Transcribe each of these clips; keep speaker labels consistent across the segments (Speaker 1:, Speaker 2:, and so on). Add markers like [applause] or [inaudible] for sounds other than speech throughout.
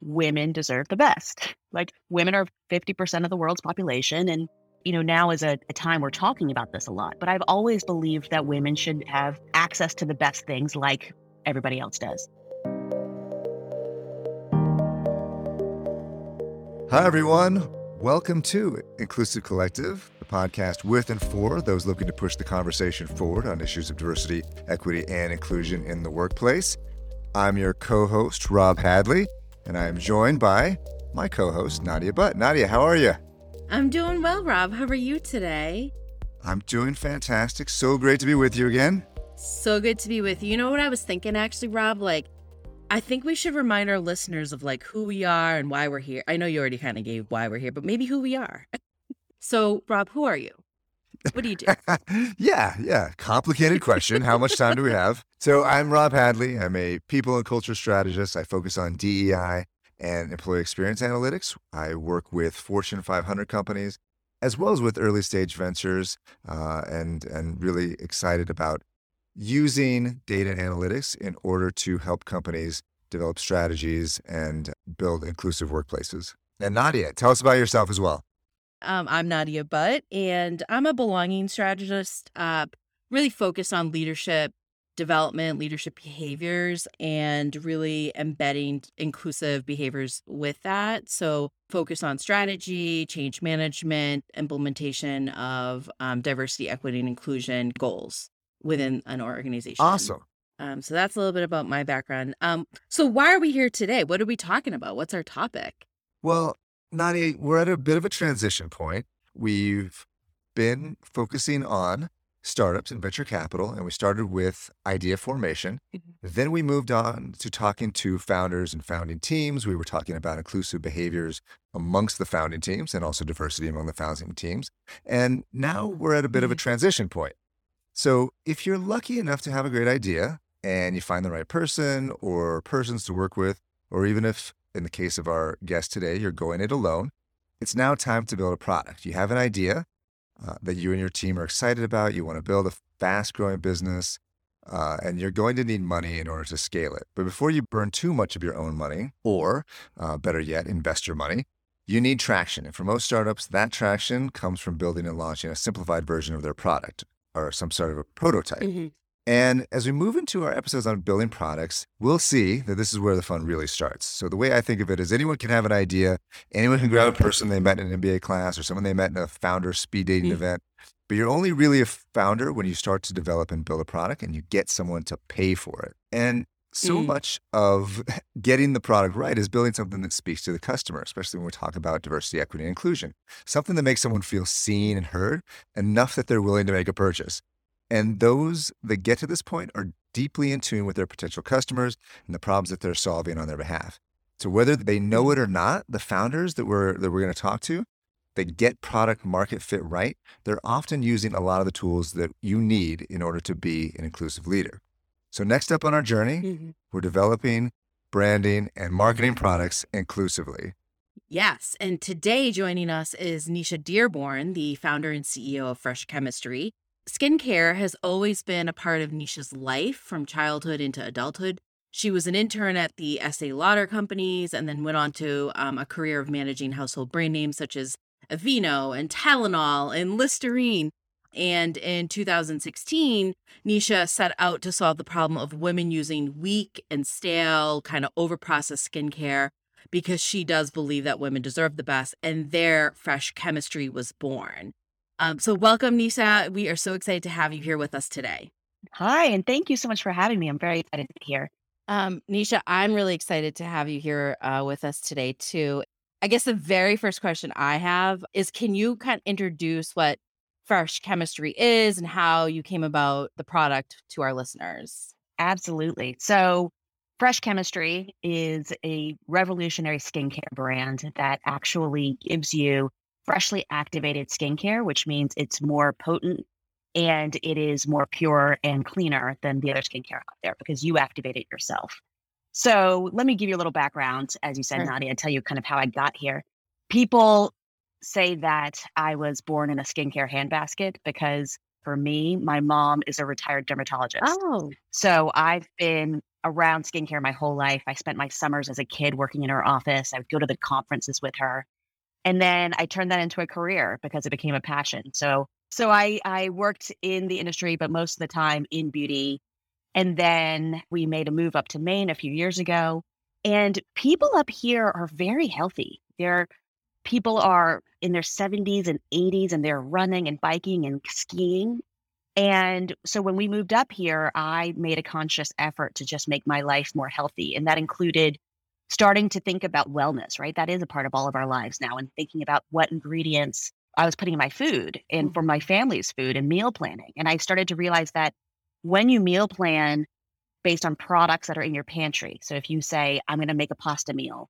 Speaker 1: women deserve the best. Like women are 50% of the world's population. And, you know, now is a, a, time we're talking about this a lot. But I've always believed that women should have access to the best things like everybody else does.
Speaker 2: Hi, everyone. Welcome to Inclusive Collective, the podcast with and for those looking to push the conversation forward on issues of diversity, equity, and inclusion in the workplace. I'm your co host, Rob Hadley and I am joined by my co host, Nadia Butt. Nadia, how are you?
Speaker 3: I'm doing well, Rob. How are you today?
Speaker 2: I'm doing fantastic. So great to be with you again.
Speaker 3: So good to be with you. You know what I was thinking actually, Rob? Like, I think we should remind our listeners of like who we are and why we're here. I know you already kind of gave why we're here, but maybe who we are. [laughs] so, Rob, who are you? What do you do? [laughs]
Speaker 2: yeah, yeah. Complicated question. How much time do we have? So, I'm Rob Hadley. I'm a people and culture strategist. I focus on DEI and employee experience analytics. I work with Fortune 500 companies as well as with early stage ventures, uh, and and really excited about using data analytics in order to help companies develop strategies and build inclusive workplaces. And Nadia, tell us about yourself as well.
Speaker 3: Um, I'm Nadia Butt, and I'm a belonging strategist, uh, really focused on leadership development, leadership behaviors, and really embedding inclusive behaviors with that. So, focus on strategy, change management, implementation of um, diversity, equity, and inclusion goals within an organization.
Speaker 2: Awesome.
Speaker 3: Um, so that's a little bit about my background. Um, so why are we here today? What are we talking about? What's our topic?
Speaker 2: Well, Nadia, we're at a bit of a transition point. We've been focusing on startups and venture capital, and we started with idea formation. Mm-hmm. Then we moved on to talking to founders and founding teams. We were talking about inclusive behaviors amongst the founding teams and also diversity among the founding teams. And now we're at a bit of a mm-hmm. transition point. So if you're lucky enough to have a great idea and you find the right person or persons to work with, or even if in the case of our guest today, you're going it alone. It's now time to build a product. You have an idea uh, that you and your team are excited about. You want to build a fast growing business, uh, and you're going to need money in order to scale it. But before you burn too much of your own money, or uh, better yet, invest your money, you need traction. And for most startups, that traction comes from building and launching a simplified version of their product or some sort of a prototype. Mm-hmm. And as we move into our episodes on building products, we'll see that this is where the fun really starts. So the way I think of it is anyone can have an idea, anyone can grab a person they met in an MBA class or someone they met in a founder speed dating mm-hmm. event. But you're only really a founder when you start to develop and build a product and you get someone to pay for it. And so mm. much of [laughs] getting the product right is building something that speaks to the customer, especially when we talk about diversity, equity, and inclusion. Something that makes someone feel seen and heard enough that they're willing to make a purchase. And those that get to this point are deeply in tune with their potential customers and the problems that they're solving on their behalf. So whether they know it or not, the founders that we're that we're going to talk to, they get product market fit right, they're often using a lot of the tools that you need in order to be an inclusive leader. So next up on our journey, mm-hmm. we're developing, branding, and marketing products inclusively.
Speaker 3: Yes. And today joining us is Nisha Dearborn, the founder and CEO of Fresh Chemistry. Skincare has always been a part of Nisha's life from childhood into adulthood. She was an intern at the Estee Lauder companies and then went on to um, a career of managing household brand names such as Aveeno and Tylenol and Listerine. And in 2016, Nisha set out to solve the problem of women using weak and stale, kind of overprocessed skincare because she does believe that women deserve the best, and there fresh chemistry was born. Um, so, welcome, Nisha. We are so excited to have you here with us today.
Speaker 1: Hi, and thank you so much for having me. I'm very excited to be here.
Speaker 3: Um, Nisha, I'm really excited to have you here uh, with us today, too. I guess the very first question I have is can you kind of introduce what fresh chemistry is and how you came about the product to our listeners?
Speaker 1: Absolutely. So, Fresh Chemistry is a revolutionary skincare brand that actually gives you freshly activated skincare, which means it's more potent and it is more pure and cleaner than the other skincare out there because you activate it yourself. So let me give you a little background, as you said, sure. Nadia, and tell you kind of how I got here. People say that I was born in a skincare handbasket because for me, my mom is a retired dermatologist.
Speaker 3: Oh.
Speaker 1: So I've been around skincare my whole life. I spent my summers as a kid working in her office. I would go to the conferences with her. And then I turned that into a career because it became a passion. So so I I worked in the industry, but most of the time in beauty. And then we made a move up to Maine a few years ago. And people up here are very healthy. They're people are in their 70s and 80s and they're running and biking and skiing and so when we moved up here, I made a conscious effort to just make my life more healthy. And that included starting to think about wellness, right? That is a part of all of our lives now, and thinking about what ingredients I was putting in my food and for my mm-hmm. family's food and meal planning. And I started to realize that when you meal plan based on products that are in your pantry, so if you say, I'm going to make a pasta meal,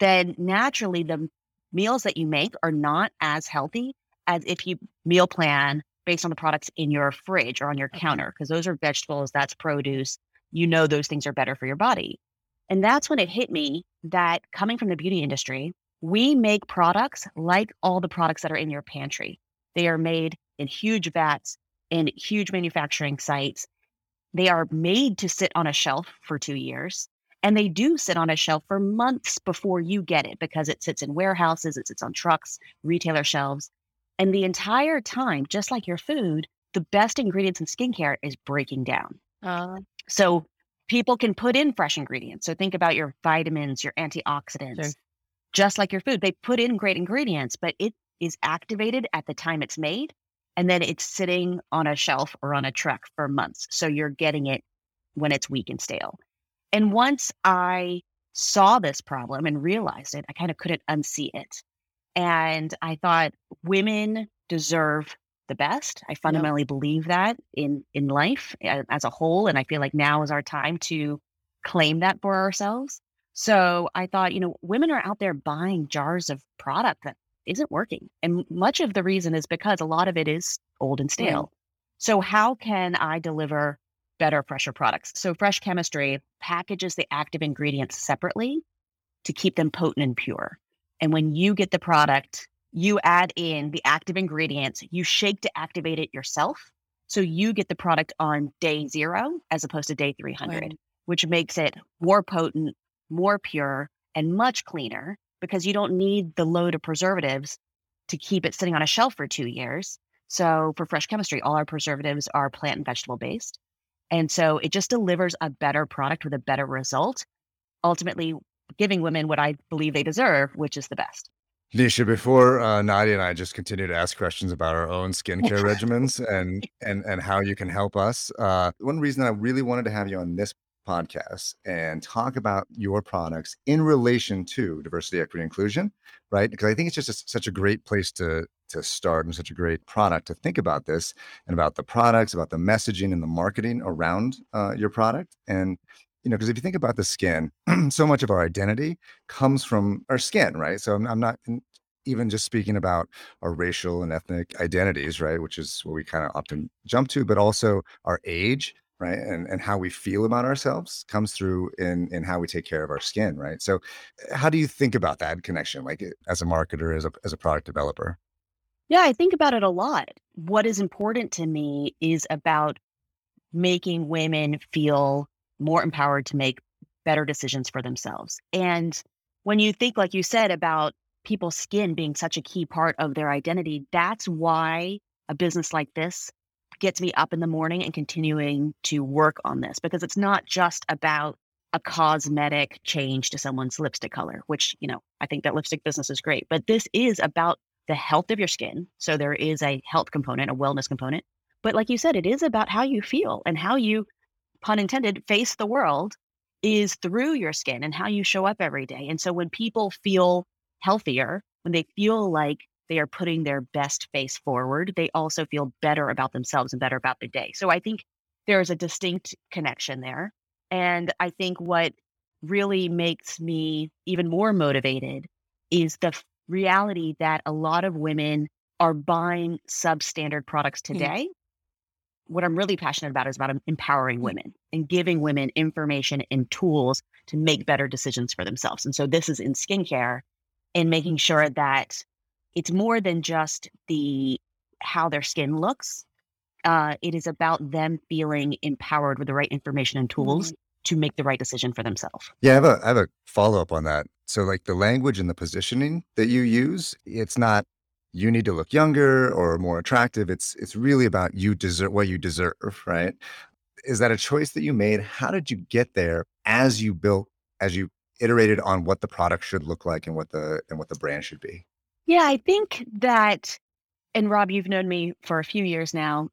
Speaker 1: then naturally the meals that you make are not as healthy as if you meal plan based on the products in your fridge or on your counter, because those are vegetables, that's produce. You know, those things are better for your body. And that's when it hit me that coming from the beauty industry, we make products like all the products that are in your pantry. They are made in huge vats in huge manufacturing sites. They are made to sit on a shelf for two years. And they do sit on a shelf for months before you get it because it sits in warehouses, it sits on trucks, retailer shelves. And the entire time, just like your food, the best ingredients in skincare is breaking down. Uh, so people can put in fresh ingredients. So think about your vitamins, your antioxidants, sure. just like your food. They put in great ingredients, but it is activated at the time it's made. And then it's sitting on a shelf or on a truck for months. So you're getting it when it's weak and stale. And once I saw this problem and realized it, I kind of couldn't unsee it. And I thought women deserve the best. I fundamentally yep. believe that in in life eh, as a whole and I feel like now is our time to claim that for ourselves. So I thought, you know, women are out there buying jars of product that isn't working. And much of the reason is because a lot of it is old and stale. Right. So how can I deliver better fresher products? So fresh chemistry packages the active ingredients separately to keep them potent and pure. And when you get the product, you add in the active ingredients, you shake to activate it yourself. So you get the product on day zero as opposed to day 300, right. which makes it more potent, more pure, and much cleaner because you don't need the load of preservatives to keep it sitting on a shelf for two years. So for fresh chemistry, all our preservatives are plant and vegetable based. And so it just delivers a better product with a better result. Ultimately, giving women what I believe they deserve, which is the best.
Speaker 2: Nisha, before uh, Nadia and I just continue to ask questions about our own skincare regimens and and and how you can help us, uh, one reason I really wanted to have you on this podcast and talk about your products in relation to diversity, equity, inclusion, right? Because I think it's just a, such a great place to to start and such a great product to think about this and about the products, about the messaging and the marketing around uh, your product. And you know, because if you think about the skin, [clears throat] so much of our identity comes from our skin, right? So I'm, I'm not even just speaking about our racial and ethnic identities, right? Which is what we kind of often jump to, but also our age, right? And and how we feel about ourselves comes through in in how we take care of our skin, right? So, how do you think about that connection, like eh, as a marketer, as a as a product developer?
Speaker 1: Yeah, I think about it a lot. What is important to me is about making women feel more empowered to make better decisions for themselves. And when you think, like you said, about people's skin being such a key part of their identity, that's why a business like this gets me up in the morning and continuing to work on this because it's not just about a cosmetic change to someone's lipstick color, which, you know, I think that lipstick business is great. But this is about the health of your skin. So there is a health component, a wellness component. But like you said, it is about how you feel and how you, pun intended, face the world is through your skin and how you show up every day. And so when people feel healthier, when they feel like they are putting their best face forward, they also feel better about themselves and better about the day. So I think there is a distinct connection there. And I think what really makes me even more motivated is the reality that a lot of women are buying substandard products mm. today. Mm. What I'm really passionate about is about empowering mm. women and giving women information and tools to make better decisions for themselves. And so this is in skincare and making sure that it's more than just the how their skin looks. Uh, it is about them feeling empowered with the right information and tools mm-hmm. to make the right decision for themselves.
Speaker 2: Yeah, I have a I have a follow up on that. So, like the language and the positioning that you use, it's not you need to look younger or more attractive. It's it's really about you deserve what you deserve, right? Is that a choice that you made? How did you get there as you built, as you iterated on what the product should look like and what the and what the brand should be?
Speaker 1: Yeah, I think that, and Rob, you've known me for a few years now.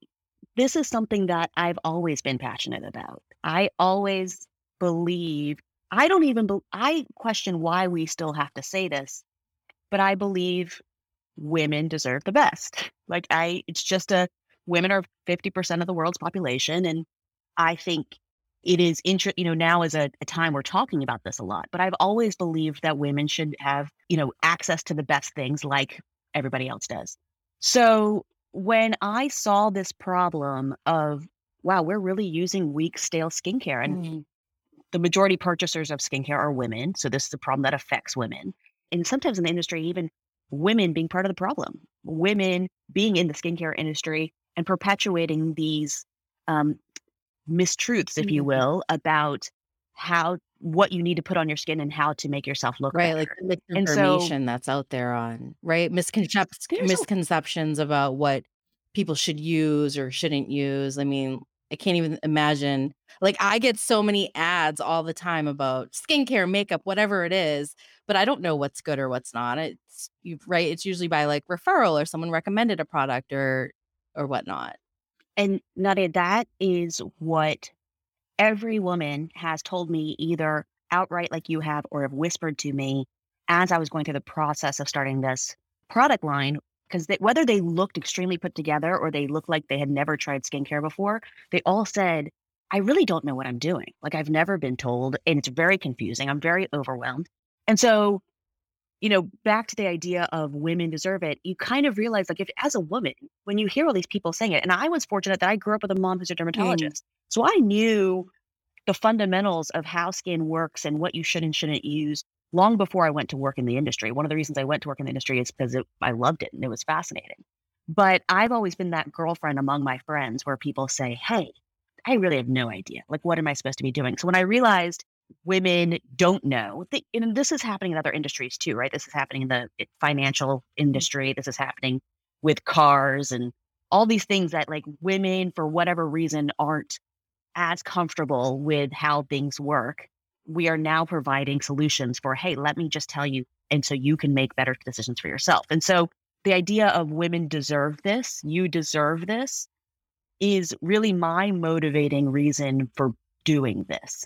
Speaker 1: This is something that I've always been passionate about. I always believe I don't even, be, I question why we still have to say this, but I believe women deserve the best. Like, I, it's just a, women are 50% of the world's population. And I think it is interesting, you know, now is a, a, time we're talking about this a lot, but I've always believed that women should have, you know, access to the best things like everybody else does. So when I saw this problem of, wow, we're really using weak, stale skincare, and mm the majority purchasers of skincare are women. So this is a problem that affects women. And sometimes in the industry, even women being part of the problem, women being in the skincare industry and perpetuating these um, mistruths, if you mm-hmm. will, about how what you need to put on your skin and how to make yourself look
Speaker 3: right,
Speaker 1: better.
Speaker 3: like misinformation so, that's out there on right misconceptions misconceptions about what people should use or shouldn't use. I mean, I can't even imagine. Like I get so many ads all the time about skincare, makeup, whatever it is, but I don't know what's good or what's not. It's you right. It's usually by like referral or someone recommended a product or or whatnot.
Speaker 1: And Nadia, that is what every woman has told me either outright, like you have, or have whispered to me as I was going through the process of starting this product line because whether they looked extremely put together or they looked like they had never tried skincare before, they all said, I really don't know what I'm doing. Like I've never been told, and it's very confusing. I'm very overwhelmed. And so, you know, back to the idea of women deserve it, you kind of realize, like, if as a woman, when you hear all these people saying it, and I was fortunate that I grew up with a mom who's a mm. dermatologist. Mm. So I knew the fundamentals of how skin works and what you should and shouldn't use long before I went to work in the industry. One of the reasons I went to work in the industry is because it, I loved it and it was fascinating. But I've always been that girlfriend among my friends where people say, Hey, I really have no idea. Like, what am I supposed to be doing? So when I realized women don't know, and this is happening in other industries too, right? This is happening in the financial mm. industry. This is happening with cars and all these things that like women, for whatever reason, aren't as comfortable with how things work we are now providing solutions for, hey, let me just tell you. And so you can make better decisions for yourself. And so the idea of women deserve this, you deserve this, is really my motivating reason for doing this.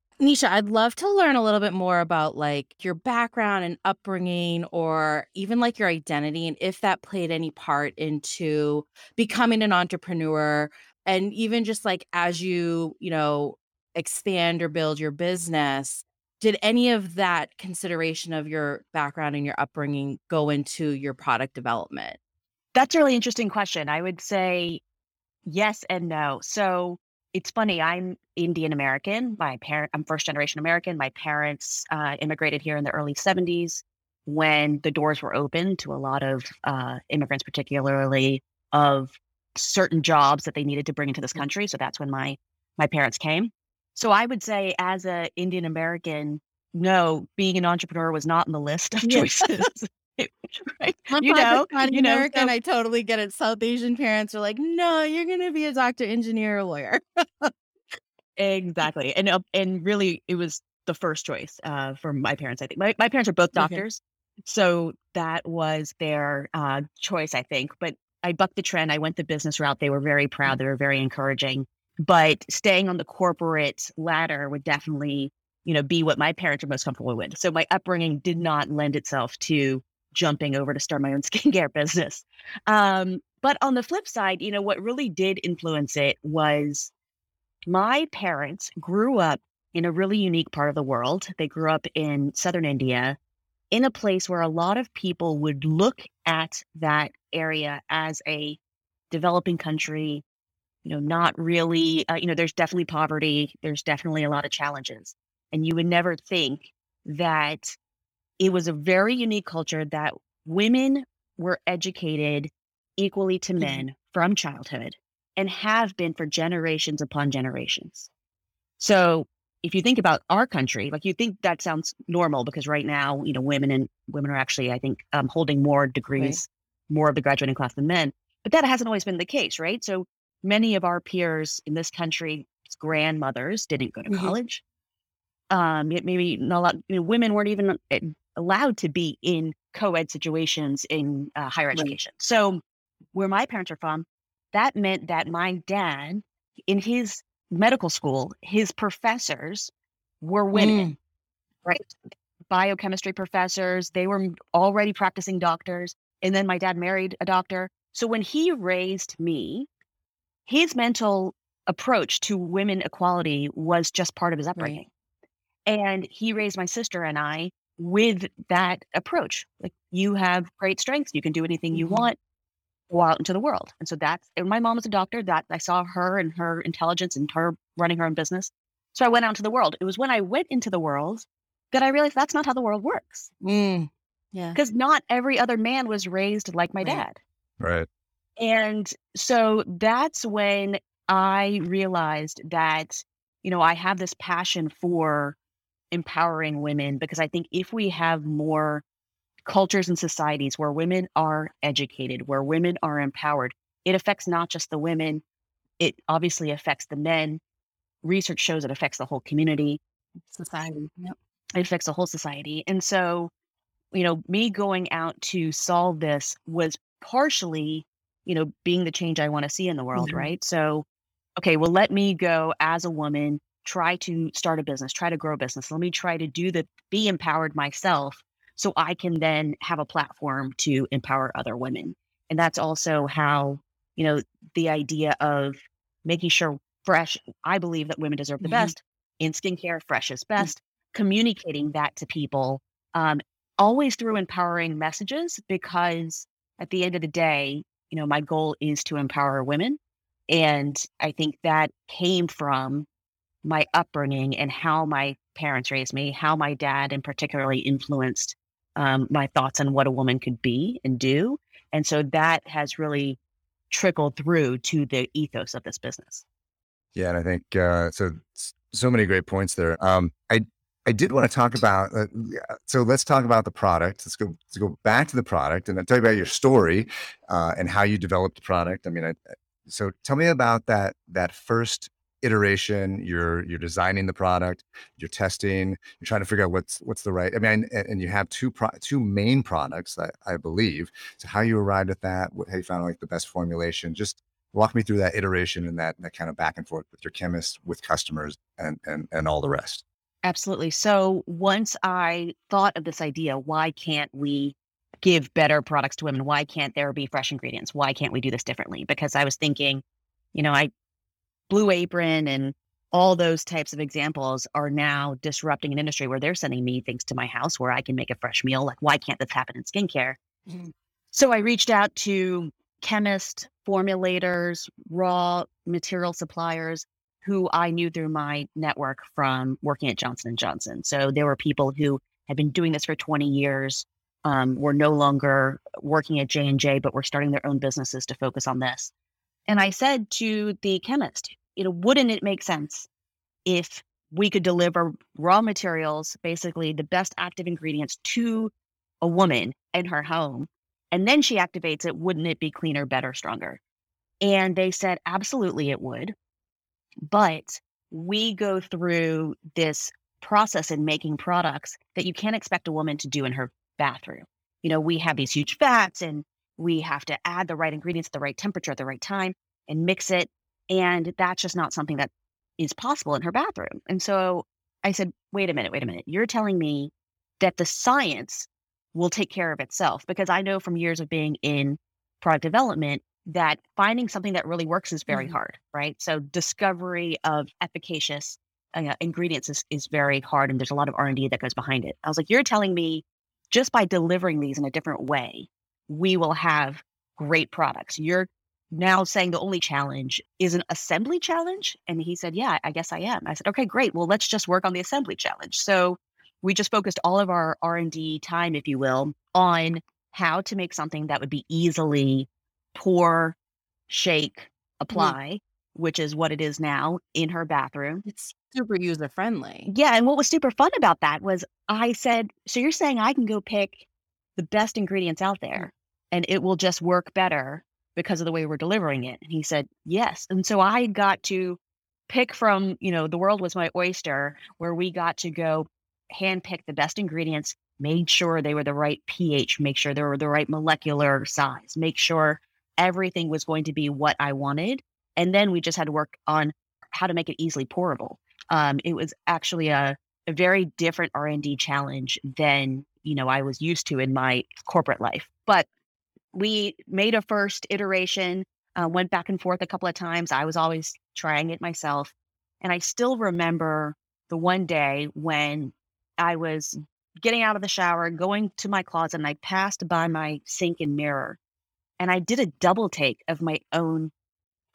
Speaker 3: Nisha, I'd love to learn a little bit more about like your background and upbringing or even like your identity and if that played any part into becoming an entrepreneur and even just like as you, you know, expand or build your business, did any of that consideration of your background and your upbringing go into your product development?
Speaker 1: That's a really interesting question. I would say yes and no. So it's funny. I'm Indian American. My parent, I'm first generation American. My parents uh, immigrated here in the early 70s when the doors were open to a lot of uh, immigrants, particularly of certain jobs that they needed to bring into this country. So that's when my my parents came. So I would say, as a Indian American, no, being an entrepreneur was not on the list of [laughs] choices. [laughs]
Speaker 3: right? You know, you know, American, so, I totally get it. South Asian parents are like, no, you're going to be a doctor, engineer, or lawyer.
Speaker 1: exactly, and uh, and really, it was the first choice uh, for my parents. I think my my parents are both doctors, okay. so that was their uh, choice. I think, but I bucked the trend. I went the business route. They were very proud. They were very encouraging. But staying on the corporate ladder would definitely, you know, be what my parents are most comfortable with. So my upbringing did not lend itself to jumping over to start my own [laughs] skincare business. Um, but on the flip side, you know, what really did influence it was my parents grew up in a really unique part of the world. They grew up in southern India in a place where a lot of people would look at that area as a developing country, you know, not really, uh, you know, there's definitely poverty, there's definitely a lot of challenges. And you would never think that it was a very unique culture that women were educated equally to mm-hmm. men from childhood and have been for generations upon generations. So if you think about our country, like you think that sounds normal because right now, you know, women and women are actually, I think, um, holding more degrees, right. more of the graduating class than men. But that hasn't always been the case, right? So many of our peers in this country, grandmothers didn't go to mm-hmm. college. Um, maybe not a lot. You know, women weren't even eh, allowed to be in co-ed situations in uh, higher education. Right. So where my parents are from, that meant that my dad, in his medical school, his professors were women, mm. right? Biochemistry professors. They were already practicing doctors. And then my dad married a doctor. So when he raised me, his mental approach to women equality was just part of his upbringing. Right. And he raised my sister and I with that approach. Like you have great strengths, you can do anything you mm-hmm. want, go out into the world. And so that's and my mom was a doctor. That I saw her and her intelligence and her running her own business. So I went out into the world. It was when I went into the world that I realized that's not how the world works.
Speaker 3: Mm. Yeah.
Speaker 1: Because not every other man was raised like my
Speaker 2: right.
Speaker 1: dad.
Speaker 2: Right.
Speaker 1: And so that's when I realized that, you know, I have this passion for empowering women because I think if we have more cultures and societies where women are educated, where women are empowered, it affects not just the women, it obviously affects the men. Research shows it affects the whole community.
Speaker 3: Society. Yep.
Speaker 1: It affects the whole society. And so, you know, me going out to solve this was partially, you know, being the change I want to see in the world, mm-hmm. right? So, okay, well, let me go as a woman try to start a business, try to grow a business. Let me try to do the be empowered myself so I can then have a platform to empower other women. And that's also how, you know, the idea of making sure fresh, I believe that women deserve the mm-hmm. best in skincare, fresh is best, mm-hmm. communicating that to people, um, always through empowering messages, because at the end of the day, you know, my goal is to empower women. And I think that came from my upbringing and how my parents raised me, how my dad and particularly influenced um, my thoughts on what a woman could be and do. And so that has really trickled through to the ethos of this business.
Speaker 2: Yeah, and I think uh, so. So many great points there. Um, I I did want to talk about. Uh, so let's talk about the product. Let's go. Let's go back to the product and tell you about your story uh, and how you developed the product. I mean, I, so tell me about that that first iteration you're you're designing the product you're testing you're trying to figure out what's what's the right i mean and, and you have two pro, two main products I, I believe so how you arrived at that what, how you found like the best formulation just walk me through that iteration and that that kind of back and forth with your chemists with customers and and and all the rest
Speaker 1: Absolutely. So once I thought of this idea, why can't we give better products to women? Why can't there be fresh ingredients? Why can't we do this differently? Because I was thinking, you know, I Blue Apron and all those types of examples are now disrupting an industry where they're sending me things to my house where I can make a fresh meal. Like, why can't this happen in skincare? Mm-hmm. So I reached out to chemists, formulators, raw material suppliers who I knew through my network from working at Johnson and Johnson. So there were people who had been doing this for 20 years, um, were no longer working at J and J, but were starting their own businesses to focus on this. And I said to the chemist, you know, wouldn't it make sense if we could deliver raw materials, basically the best active ingredients to a woman in her home, and then she activates it? Wouldn't it be cleaner, better, stronger? And they said, absolutely, it would. But we go through this process in making products that you can't expect a woman to do in her bathroom. You know, we have these huge fats and we have to add the right ingredients at the right temperature at the right time and mix it. And that's just not something that is possible in her bathroom. And so I said, wait a minute, wait a minute. You're telling me that the science will take care of itself because I know from years of being in product development that finding something that really works is very mm-hmm. hard, right? So discovery of efficacious uh, ingredients is, is very hard, and there's a lot of R and D that goes behind it. I was like, you're telling me just by delivering these in a different way, we will have great products. You're now saying the only challenge is an assembly challenge, and he said, yeah, I guess I am. I said, okay, great. Well, let's just work on the assembly challenge. So we just focused all of our R and D time, if you will, on how to make something that would be easily pour, shake, mm. apply, mm. which is what it is now in her bathroom.
Speaker 3: It's super user friendly.
Speaker 1: Yeah. And what was super fun about that was I said, So you're saying I can go pick the best ingredients out mm. there and it will just work better because of the way we're delivering it? And he said, Yes. And so I got to pick from, you know, the world was my oyster, where we got to go handpick the best ingredients, made sure they were the right pH, make sure they were the right molecular size, make sure everything was going to be what I wanted. And then we just had to work on how to make it easily pourable. Um, it was actually a, a very different R&D challenge than, you know, I was used to in my corporate life. But we made a first iteration, uh, went back and forth a couple of times. I was always trying it myself. And I still remember the one day when I was getting out of the shower, going to my closet, and I passed by my sink and mirror and I did a double take of my own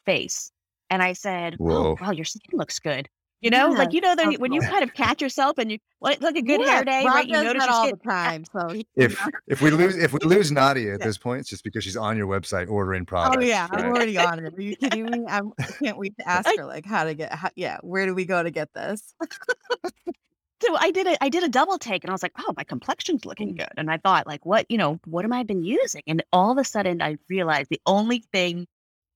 Speaker 1: face. And I said, oh, Whoa. Oh, wow, your skin looks good. You know, yeah, like you know, the, when you kind of catch yourself and you like, like a good yeah, hair day, Rob right? You notice that
Speaker 3: all
Speaker 1: skin.
Speaker 3: the time. So
Speaker 2: if [laughs] if we lose if we lose Nadia at this point, it's just because she's on your website ordering products.
Speaker 3: Oh yeah, right? I'm already on it. Are you kidding me? I'm, I can't wait to ask [laughs] her like how to get. How, yeah, where do we go to get this?
Speaker 1: so I did a I did a double take and I was like, oh, my complexion's looking mm. good. And I thought, like, what, you know, what am I been using? And all of a sudden I realized the only thing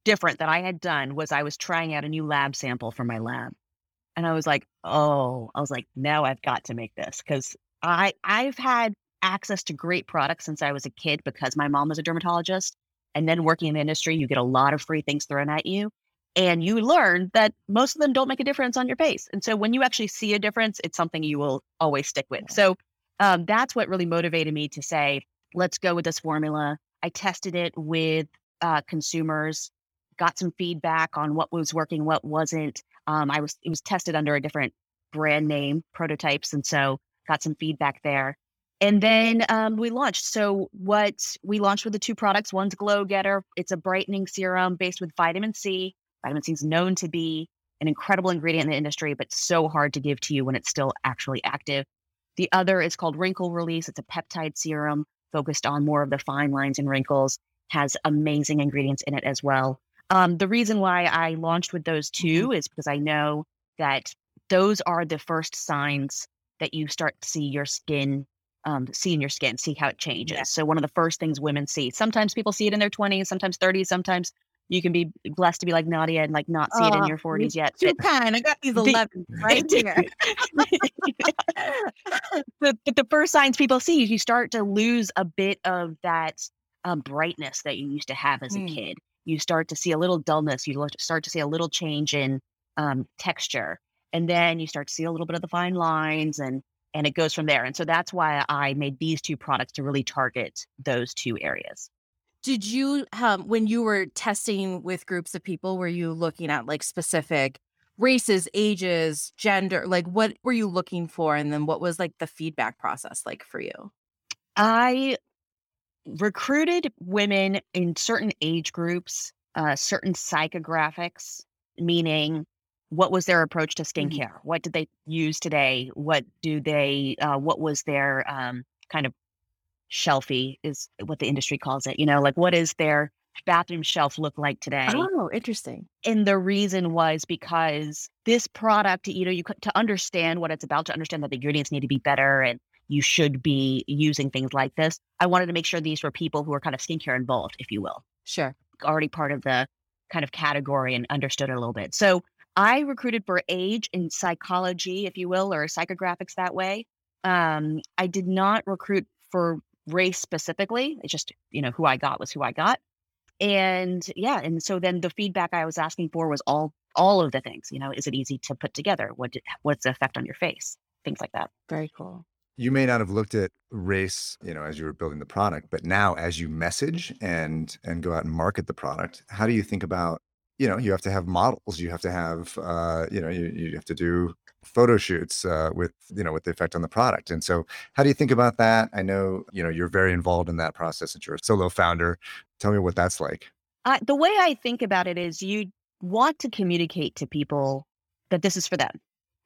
Speaker 1: different that I had done was I was trying out a new lab sample for my lab. And I was like, oh, I was like, now I've got to make this because I I've had access to great products since I was a kid because my mom was a dermatologist. And then working in the industry, you get a lot of free things thrown at you and you learn that most of them don't make a difference on your face. And so when you actually see a difference, it's something you will always stick with. So um, that's what really motivated me to say, let's go with this formula. I tested it with uh, consumers, got some feedback on what was working, what wasn't. Um, I was it was tested under a different brand name prototypes, and so got some feedback there. And then um, we launched. So what we launched with the two products. One's Glow Getter. It's a brightening serum based with vitamin C Vitamin C is known to be an incredible ingredient in the industry, but so hard to give to you when it's still actually active. The other is called Wrinkle Release. It's a peptide serum focused on more of the fine lines and wrinkles, has amazing ingredients in it as well. Um, the reason why I launched with those 2 mm-hmm. is because I know that those are the first signs that you start to see your skin, um, see in your skin, see how it changes. Yeah. So one of the first things women see. Sometimes people see it in their 20s, sometimes 30s, sometimes you can be blessed to be like Nadia and like not see it in your 40s yet.
Speaker 3: Too kind. I got these [laughs] 11 right here. [laughs]
Speaker 1: but, but the first signs people see is you start to lose a bit of that um, brightness that you used to have as a mm. kid. You start to see a little dullness. You start to see a little change in um, texture. And then you start to see a little bit of the fine lines and and it goes from there. And so that's why I made these two products to really target those two areas.
Speaker 3: Did you um when you were testing with groups of people, were you looking at like specific races, ages, gender? Like what were you looking for? And then what was like the feedback process like for you?
Speaker 1: I recruited women in certain age groups, uh, certain psychographics, meaning what was their approach to
Speaker 3: Mhm.
Speaker 1: skincare? What did they use today? What do they, uh, what was their um, kind of shelfie, is what the industry calls it. You know, like what is their bathroom shelf look like today?
Speaker 3: Oh, interesting.
Speaker 1: And the reason was because this product, you know, you could, to understand what it's about, to understand that the ingredients need to be better and you should be using things like this. I wanted to make sure these were people who are kind of skincare involved, if you will,
Speaker 3: Sure.
Speaker 1: already part of the kind of category and understood it a little bit. So I recruited for age and psychology, if you will, or psychographics that way. Um, I did not recruit for race specifically. It's just, you know, who I got was who I got and yeah and so then the feedback i was asking for was all all of the things you know is it easy to put together what did, what's the effect on your face things like that
Speaker 3: Very cool.
Speaker 2: You may not have looked at race, you know, as you were building the product, but now as you message and and go out and market the product, how do you think about, you know, you have to have models, you have to have, uh, you know, you, you have to do photo shoots uh, with, you know, with the effect on the product. And so, how do you think about that? I know, you know, you're very involved in that process since you're a solo founder. Tell me what that's like.
Speaker 1: the way i think about it is you want to communicate to people that this is for them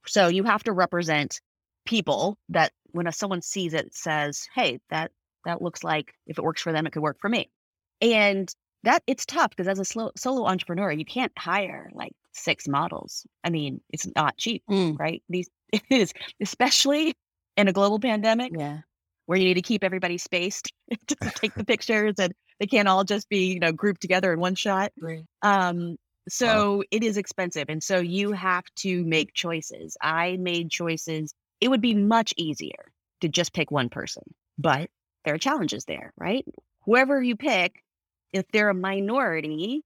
Speaker 1: so you have to represent people that when a, someone sees it says hey that that looks like if it works for them it could work for me and that it's tough because as a slow, solo entrepreneur you can't hire like six models i mean it's not cheap
Speaker 3: Mm,
Speaker 1: right? These [laughs] it is, especially in a global pandemic
Speaker 3: yeah.
Speaker 1: where you need to keep everybody spaced [laughs] to take the pictures and they can't all just be, you know, grouped together in one shot. Um, so it is expensive. And so you have to make choices. I made choices. It would be much easier to just pick one person, but there are challenges there, right? Whoever you pick, if they're a minority,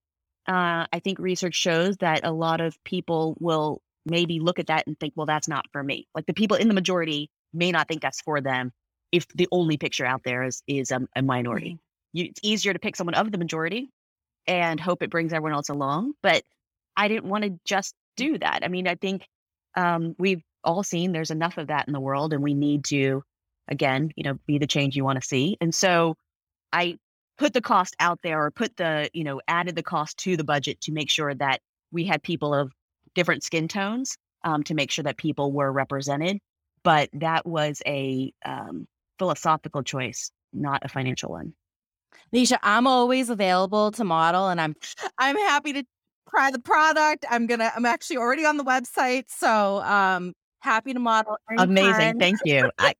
Speaker 1: uh, I think research shows that a lot of people will maybe look at that and think, well, that's not for me. Like the people in the majority may not think that's for them if the only picture out there is is a, a minority. You, it's easier to pick someone of the majority and hope it brings everyone else along. But I didn't want to just do that. I mean, I think um, we've all seen there's enough of that in the world, and we need to, again, you know, be the change you want to see. And so I put the cost out there, or put the, you know, added the cost to the budget to make sure that we had people of different skin tones um, to make sure that people were represented. But that was a um, philosophical choice, not a financial one.
Speaker 3: Nisha, I'm always available to model and I'm I'm happy to try the product. I'm gonna I'm actually already on the website. So um happy to model.
Speaker 1: Amazing, thank you. I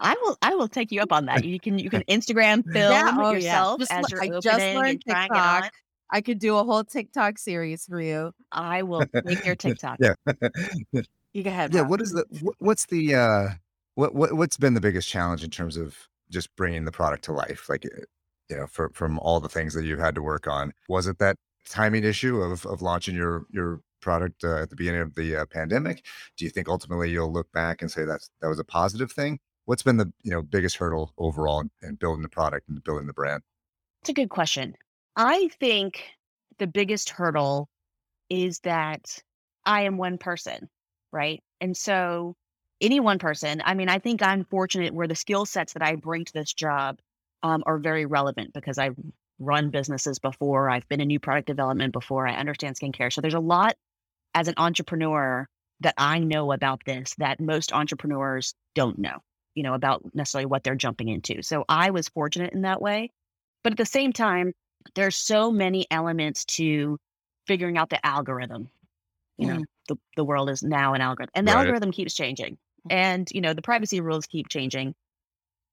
Speaker 1: I will I will take you up on that. You can you can Instagram [laughs] film
Speaker 3: Yeah, oh, yeah.
Speaker 1: yourself
Speaker 3: Just
Speaker 1: as you're
Speaker 3: I
Speaker 1: opening
Speaker 3: just learned
Speaker 1: trying it on.
Speaker 3: TikTok. I could do a whole TikTok series for you.
Speaker 1: I will [laughs] make your TikTok.
Speaker 2: Yeah. [laughs]
Speaker 3: You go ahead.
Speaker 2: Yeah,
Speaker 3: Bob.
Speaker 2: what is the wh- what's the uh what what what's been the biggest challenge in terms of just bringing the product to life? Like uh, you know, for, from all the things that you've had to work on, was it that timing issue of of launching your your product uh, at the beginning of the uh, pandemic? Do you think ultimately you'll look back and say that's that was a positive thing? What's been the you know biggest hurdle overall in, in building the product and building the brand?
Speaker 1: It's a good question. I think the biggest hurdle is that I am one person, right? And so any one person, I mean, I think I'm fortunate where the skill sets that I bring to this job um, are very relevant because I've run businesses before, I've been in new product development before, I understand skincare. So there's a lot as an entrepreneur that I know about this that most entrepreneurs don't know, you know, about necessarily what they're jumping into. So I was fortunate in that way. But at the same time, there's so many elements to figuring out the algorithm. You know, the, the world is now an algorithm, and the
Speaker 2: Right.
Speaker 1: algorithm keeps changing. Mm. And, you know, the privacy rules keep changing.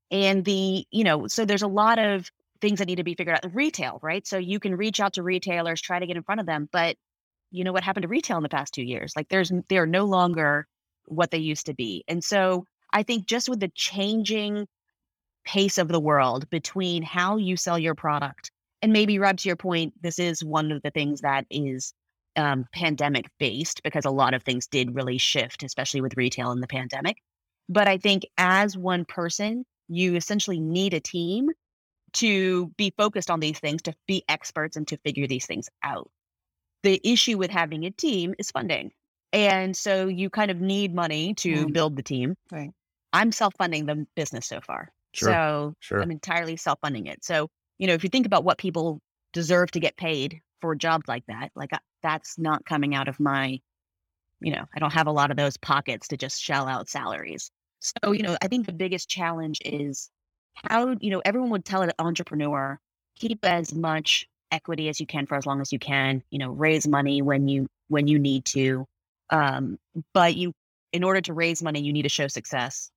Speaker 1: And the, you know, so there's a lot of things that need to be figured out. Retail, right? So you can reach out to retailers, try to get in front of them, but you know what happened to retail in the past two years? Like there's they're no longer what they used to be. And so I think just with the changing pace of the world between how you sell your product and maybe Rob to your point, this is one of the things that is um, pandemic based because a lot of things did really shift, especially with retail in the pandemic. But I think as one person, you essentially need a team to be focused on these things, to be experts and to figure these things out. The issue with having a team is funding. And so you kind of need money to
Speaker 3: Mm.
Speaker 1: build the team.
Speaker 3: Right.
Speaker 1: I'm self funding the business so far.
Speaker 2: Sure,
Speaker 1: So
Speaker 2: sure.
Speaker 1: I'm entirely self funding it. So, you know, if you think about what people deserve to get paid for jobs like that, like uh, that's not coming out of my, you know, I don't have a lot of those pockets to just shell out salaries. So, you know, I think the biggest challenge is how, you know, everyone would tell an entrepreneur, keep as much equity as you can for as long as you can, you know, raise money when you when you need to. Um, but you in order to raise money, you need to show success.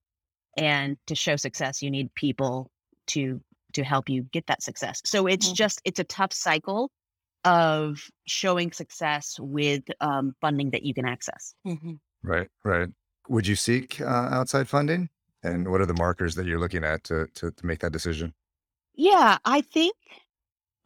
Speaker 1: And to show success, you need people to to help you get that success. So it's
Speaker 3: Mhm.
Speaker 1: just it's a tough cycle of showing success with um, funding that you can access.
Speaker 3: Mhm.
Speaker 2: Right, right. Would you seek uh, outside funding? And what are the markers that you're looking at to, to, to make that decision?
Speaker 1: Yeah, I think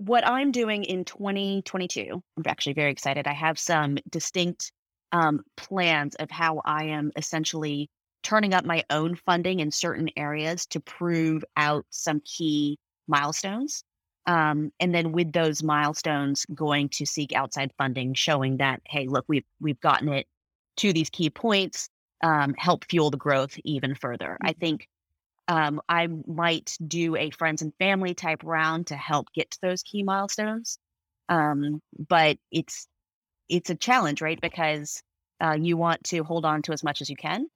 Speaker 1: what I'm doing in 2022, I'm actually very excited. I have some distinct um, plans of how I am essentially turning up my own funding in certain areas to prove out some key milestones. Um, and then with those milestones, going to seek outside funding, showing that, hey, look, we've we've gotten it to these key points, um, help fuel the growth even further. I think um, I might do a friends and family type round to help get to those key milestones. Um, but it's it's a challenge, right? Because uh, you want to hold on to as much as you can,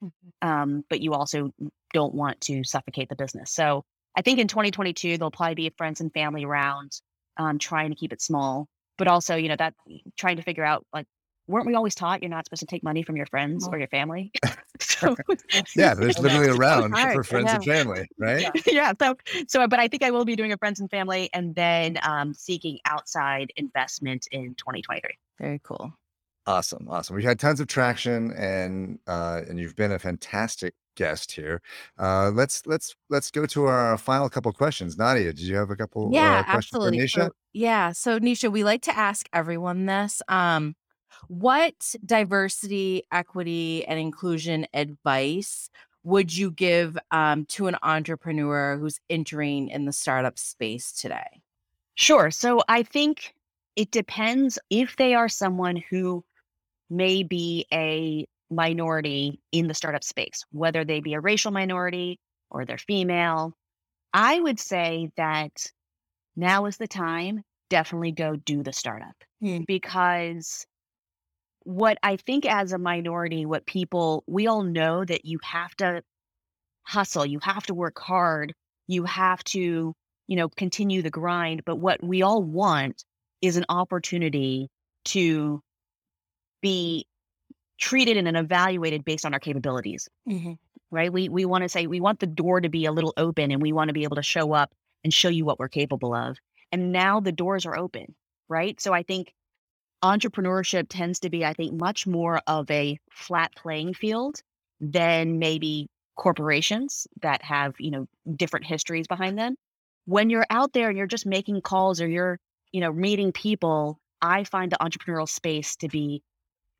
Speaker 1: um, but you also don't want to suffocate the business. So I think in 2022 there'll probably be a friends and family round, um, trying to keep it small, but also you know that trying to figure out like weren't we always taught you're not supposed to take money from your friends or your family? [laughs] [laughs] so, [laughs]
Speaker 2: Yeah, there's literally a round
Speaker 3: hard,
Speaker 2: for friends and family, right?
Speaker 1: yeah. So, so, but I think I will be doing a friends and family, and then um, seeking outside investment in 2023.
Speaker 3: Very cool.
Speaker 2: Awesome, awesome. We've had tons of traction, and uh, and you've been a fantastic guest here. Uh, let's let's let's go to our final couple questions. Nadia, did you have a couple?
Speaker 3: Yeah,
Speaker 2: uh, questions for
Speaker 3: absolutely.
Speaker 2: Nisha?
Speaker 3: So, yeah. So, Nisha, we like to ask everyone this. Um, what diversity, equity, and inclusion advice would you give um, to an entrepreneur who's entering in the startup space today?
Speaker 1: Sure. So I think it depends if they are someone who may be a minority in the startup space, whether they be a racial minority or they're female. I would say that now is the time. Definitely go do the startup
Speaker 3: Hmm.
Speaker 1: because what I think as a minority, what people, we all know that you have to hustle, you have to work hard, you have to, you know, continue the grind. But what we all want is an opportunity to be treated and evaluated based on our capabilities mm-hmm. right? We we want to say we want the door to be a little open and we want to be able to show up and show you what we're capable of. And now the doors are open, right? So I think entrepreneurship tends to be I think much more of a flat playing field than maybe corporations that have, you know, different histories behind them. When you're out there and you're just making calls or you're, you know, meeting people, I find the entrepreneurial space to be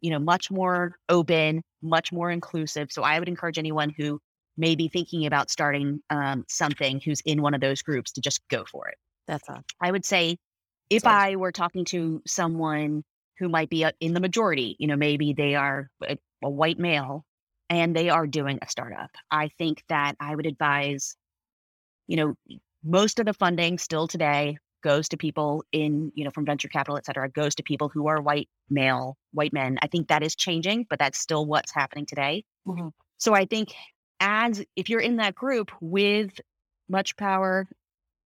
Speaker 1: you know, much more open, much more inclusive. So I would encourage anyone who may be thinking about starting um, something who's in one of those groups to just go for it.
Speaker 3: That's awesome.
Speaker 1: I would say if
Speaker 2: Sounds-
Speaker 1: I were talking to someone who might be uh, in the majority, you know, maybe they are a, a white male and they are doing a startup, I think that I would advise, you know, most of the funding still today goes to people in, you know, from venture capital, et cetera, goes to people who are white male, white men. I think that is changing, but that's still what's happening today.
Speaker 3: Mhm.
Speaker 1: So I think as if you're in that group with much power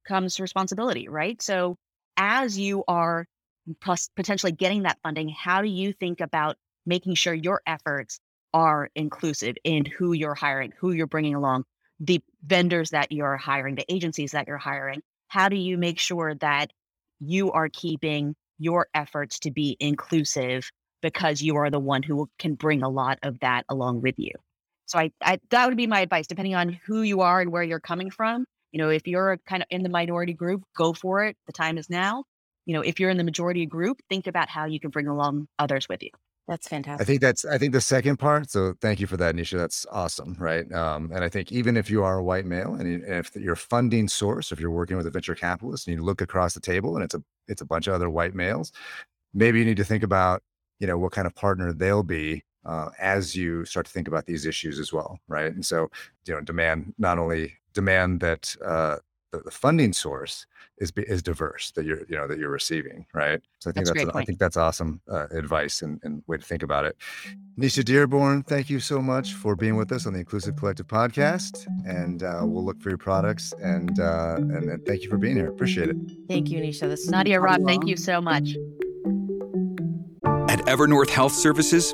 Speaker 1: comes responsibility, right? So as you are potentially getting that funding, how do you think about making sure your efforts are inclusive in who you're hiring, who you're bringing along, the vendors that you're hiring, the agencies that you're hiring? How do you make sure that you are keeping your efforts to be inclusive because you are the one who can bring a lot of that along with you? So I, I that would be my advice, depending on who you are and where you're coming from. You know, if you're kind of in the minority group, go for it. The time is now. you know, if you're in the majority group, think about how you can bring along others with you.
Speaker 3: That's fantastic.
Speaker 2: I think that's I think the second part. So thank you for that, Nisha. That's awesome, right? Um, and I think even if you are a white male and, you- and if your funding source, if you're working with a venture capitalist and you look across the table and it's a it's a bunch of other white males, maybe you need to think about you know what kind of partner they'll be uh, as you start to think about these issues as well, right? And so you know demand not only demand that uh, the, the funding source is is diverse that you're you know that you're receiving, right? So I think
Speaker 1: That's
Speaker 2: that's,
Speaker 1: great
Speaker 2: I think that's awesome uh, advice and, and way to think about it. Nisha Dearborn, thank you so much for being with us on the Inclusive Collective podcast, and uh, we'll look for your products and, uh, and and thank you for being here. Appreciate it.
Speaker 3: Thank you, Nisha. This is
Speaker 1: Nadia, Rob, thank you so much.
Speaker 4: At Evernorth Health Services,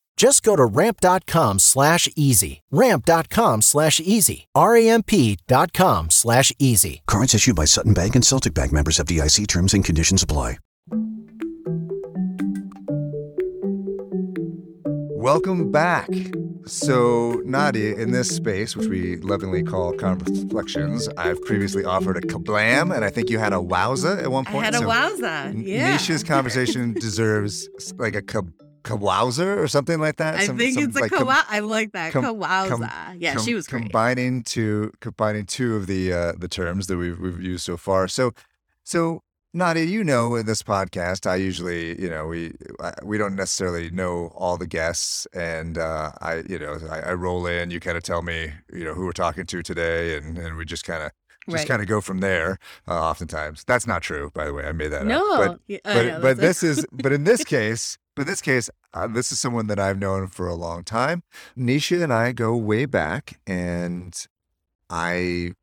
Speaker 5: Just go to ramp.com slash easy. Ramp.com slash easy. R-A-M-P dot com slash easy.
Speaker 6: Cards issued by Sutton Bank and Celtic Bank members FDIC terms and conditions apply.
Speaker 2: Welcome back. So, Nadia, in this space, which we lovingly call Reflections, I've previously offered a kablam, and I think you had a wowza at one point.
Speaker 3: I
Speaker 2: point.
Speaker 3: had a
Speaker 2: So
Speaker 3: wowza. Yeah.
Speaker 2: Nisha's conversation [laughs] deserves like a kab- kawowzer or something like that.
Speaker 3: I
Speaker 2: Some-
Speaker 3: think
Speaker 2: some,
Speaker 3: it's a
Speaker 2: like, com-
Speaker 3: I like that.
Speaker 2: com-
Speaker 3: Kawauza.
Speaker 2: com-
Speaker 3: yeah,
Speaker 2: com-
Speaker 3: she was great.
Speaker 2: Combining two, combining two of the uh, the terms that we've we've used so far. So, so Nadia, you know, in this podcast, I usually, you know, we we don't necessarily know all the guests, and uh, I, you know, I, I roll in. You kind of tell me, you know, who we're talking to today, and and we just kind of. Just
Speaker 3: Right.
Speaker 2: kind of go from there. Uh, oftentimes, that's not true. By the way, I made that
Speaker 3: no,
Speaker 2: up. But
Speaker 3: I
Speaker 2: but but this is but in this [laughs] case but in this case uh, this is someone that i've known for a long time. Nisha and i go way back and i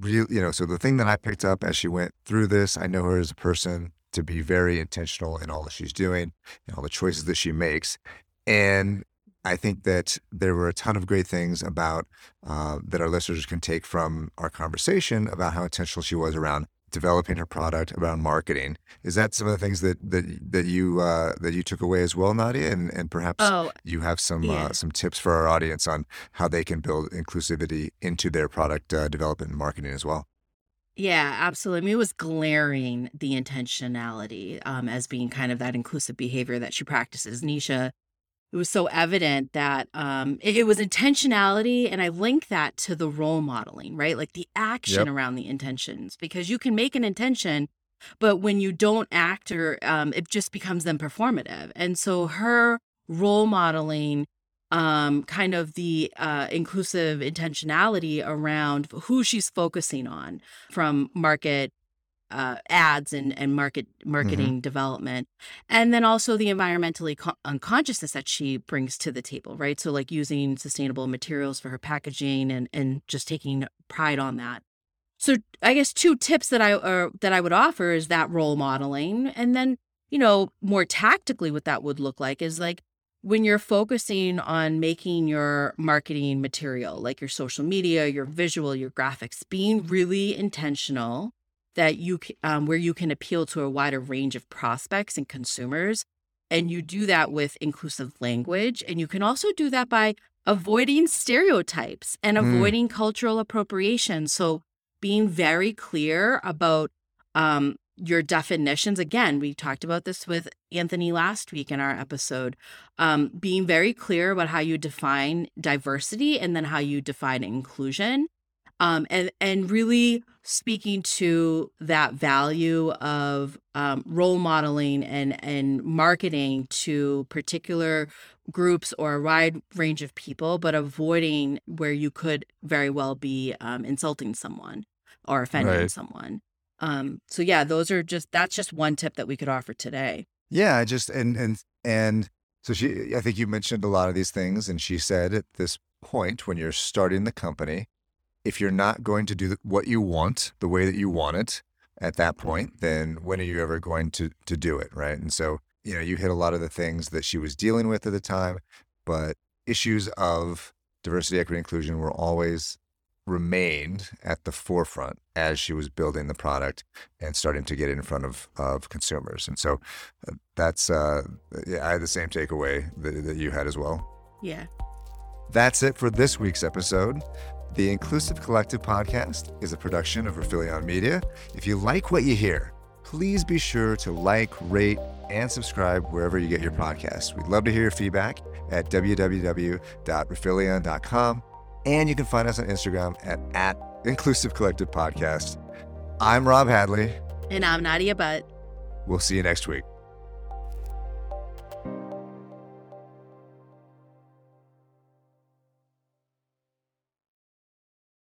Speaker 2: really you know so the thing that i picked up as she went through this i know her as a person to be very intentional in all that she's doing and all the choices that she makes. And i think that there were a ton of great things about uh, that our listeners can take from our conversation about how intentional she was around developing her product around marketing is that some of the things that that that you uh, that you took away as well nadia and and perhaps
Speaker 3: Oh,
Speaker 2: you have some
Speaker 3: yeah.
Speaker 2: uh, some tips for our audience on how they can build inclusivity into their product uh, development and marketing as well
Speaker 3: Yeah, absolutely. I mean, it was glaring the intentionality um, as being kind of that inclusive behavior that she practices. Nisha, it was so evident that um, it, it was intentionality, and I link that to the role modeling, right? Like the action
Speaker 2: Yep.
Speaker 3: around the intentions, because you can make an intention, but when you don't act, or um, it just becomes then performative. And so her role modeling um, kind of the uh, inclusive intentionality around who she's focusing on from market uh, ads and, and market marketing development and then also the environmentally co- unconsciousness that she brings to the table right? So like using sustainable materials for her packaging and and just taking pride on that. So i guess two tips that i uh, that i would offer is that role modeling and then you know more tactically what that would look like is like when you're focusing on making your marketing material, like your social media, your visual, your graphics, being really intentional that you um, where you can appeal to a wider range of prospects and consumers, and you do that with inclusive language, and you can also do that by avoiding stereotypes and
Speaker 2: Mm.
Speaker 3: avoiding cultural appropriation. So being very clear about um, your definitions. Again, we talked about this with Anthony last week in our episode. Um, being very clear about how you define diversity and then how you define inclusion. Um, and and really speaking to that value of um, role modeling and and marketing to particular groups or a wide range of people, but avoiding where you could very well be um, insulting someone or offending
Speaker 2: Right.
Speaker 3: someone. Um, so yeah, those are just that's just one tip that we could offer today.
Speaker 2: Yeah, I just and and and so she I think you mentioned a lot of these things and she said at this point when you're starting the company, if you're not going to do what you want the way that you want it at that point, then when are you ever going to to do it, right? And so, you know, you hit a lot of the things that she was dealing with at the time, but issues of diversity, equity, inclusion were always remained at the forefront as she was building the product and starting to get in front of, of consumers. And so uh, that's, uh, yeah, I had the same takeaway that, that you had as well.
Speaker 3: Yeah.
Speaker 2: That's it for this week's episode. The Inclusive Collective podcast is a production of Rifelion Media. If you like what you hear, please be sure to like, rate, and subscribe wherever you get your podcasts. We'd love to hear your feedback at www.rifelion.com. And you can find us on Instagram at, at Inclusive Collective Podcast. I'm Rob Hadley.
Speaker 3: And I'm Nadia Butt.
Speaker 2: We'll see you next week.